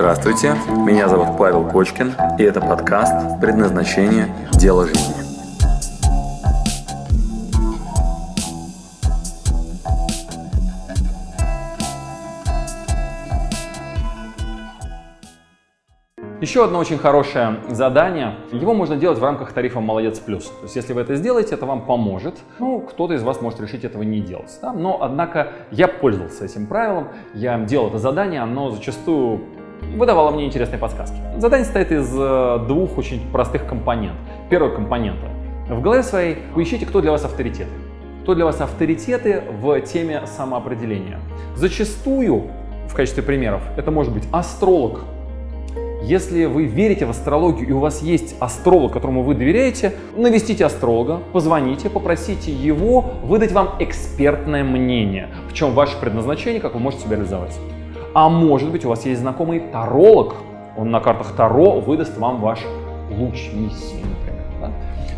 Здравствуйте, меня зовут Павел Кочкин, и это подкаст «Предназначение. Дело жизни». Еще одно очень хорошее задание. Его можно делать в рамках тарифа «Молодец плюс». То есть, если вы это сделаете, это вам поможет. Ну, кто-то из вас может решить этого не делать. Да? Но, однако, я пользовался этим правилом. Я делал это задание, оно зачастую выдавало мне интересные подсказки. Задание состоит из э, двух очень простых компонентов. Первый компонент. В голове своей поищите, кто для вас авторитеты. Кто для вас авторитеты в теме самоопределения. Зачастую, в качестве примеров, это может быть астролог, если вы верите в астрологию и у вас есть астролог, которому вы доверяете, навестите астролога, позвоните, попросите его выдать вам экспертное мнение, в чем ваше предназначение, как вы можете себя реализовать. А может быть у вас есть знакомый таролог, он на картах Таро выдаст вам ваш луч миссии, например. Да?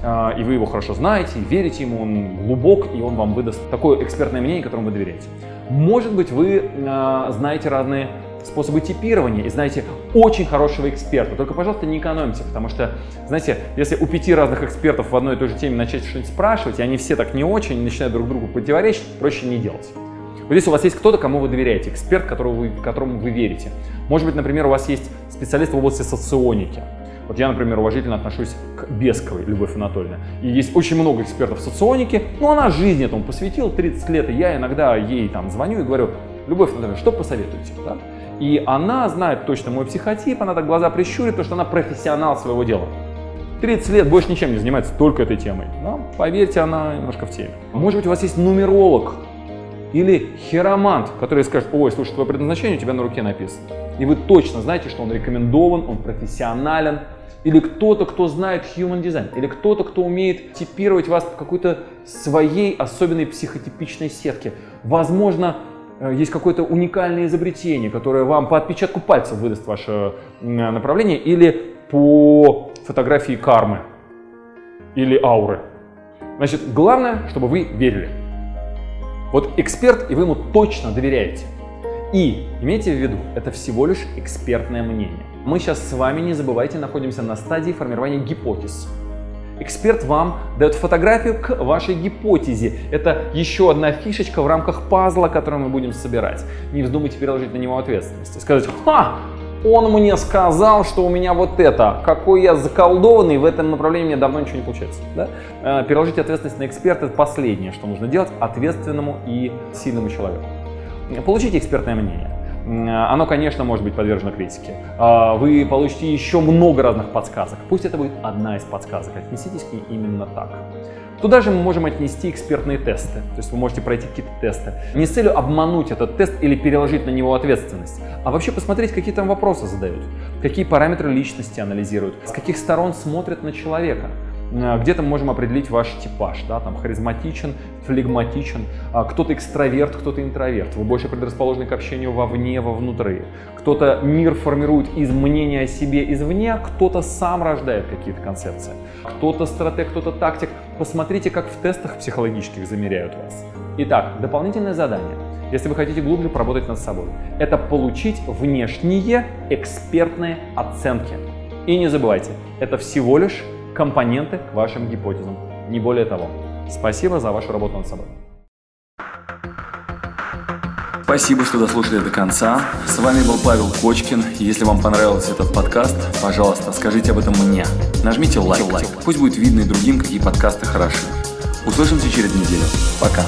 А, и вы его хорошо знаете, верите ему, он глубок, и он вам выдаст такое экспертное мнение, которому вы доверяете. Может быть, вы а, знаете разные способы типирования и знаете очень хорошего эксперта. Только, пожалуйста, не экономьте, потому что, знаете, если у пяти разных экспертов в одной и той же теме начать что-нибудь спрашивать, и они все так не очень, начинают друг другу противоречить, проще не делать. Вот здесь у вас есть кто-то, кому вы доверяете, эксперт, которому вы, которому вы верите. Может быть, например, у вас есть специалист в области соционики. Вот я, например, уважительно отношусь к Бесковой Любовь Анатольевне. И есть очень много экспертов в соционике, но она жизнь этому посвятила 30 лет, и я иногда ей там звоню и говорю, Любовь Анатольевна, что посоветуете? Да? И она знает точно мой психотип, она так глаза прищурит, потому что она профессионал своего дела. 30 лет больше ничем не занимается, только этой темой. Но, поверьте, она немножко в теме. Может быть, у вас есть нумеролог или хиромант, который скажет, ой, слушай, твое предназначение у тебя на руке написано. И вы точно знаете, что он рекомендован, он профессионален. Или кто-то, кто знает human design, или кто-то, кто умеет типировать вас по какой-то своей особенной психотипичной сетке. Возможно, Э, есть какое-то уникальное изобретение, которое вам по отпечатку пальцев выдаст ваше направление, или по фотографии кармы, или ауры. Значит, главное, чтобы вы верили. Вот эксперт, и вы ему точно доверяете. И имейте в виду, это всего лишь экспертное мнение. Мы сейчас с вами, не забывайте, находимся на стадии формирования гипотез. Эксперт вам дает фотографию к вашей гипотезе. Это еще одна фишечка в рамках пазла, который мы будем собирать. Не вздумайте переложить на него ответственность. Сказать, ха, он мне сказал, что у меня вот это, какой я заколдованный, в этом направлении мне давно ничего не получается. Да? Э, переложить ответственность на эксперта – это последнее, что нужно делать ответственному и сильному человеку. Получите экспертное мнение. Оно, конечно, может быть подвержено критике. А, вы получите еще много разных подсказок. Пусть это будет одна из подсказок. Отнеситесь к ней именно так. Туда же мы можем отнести экспертные тесты. То есть вы можете пройти какие-то тесты. Не с целью обмануть этот тест или переложить на него ответственность, а вообще посмотреть, какие там вопросы задают, какие параметры личности анализируют, с каких сторон смотрят на человека. Э, где-то мы можем определить ваш типаж, да, там харизматичен, флегматичен, а, кто-то экстраверт, кто-то интроверт, вы больше предрасположены к общению вовне, вовнутри. Кто-то мир формирует из мнения о себе извне, кто-то сам рождает какие-то концепции. Кто-то стратег, кто-то тактик. Посмотрите, как в тестах психологических замеряют вас. Итак, дополнительное задание. Если вы хотите глубже поработать над собой, это получить внешние экспертные оценки. И не забывайте, это всего лишь компоненты к вашим гипотезам, не более того. Спасибо за вашу работу над собой. Спасибо, что дослушали до конца. С вами был Павел Кочкин. Если вам понравился этот подкаст, пожалуйста, скажите об этом мне. Нажмите лайк. лайк. Пусть будет видно и другим, какие подкасты хороши. Услышимся через неделю. Пока.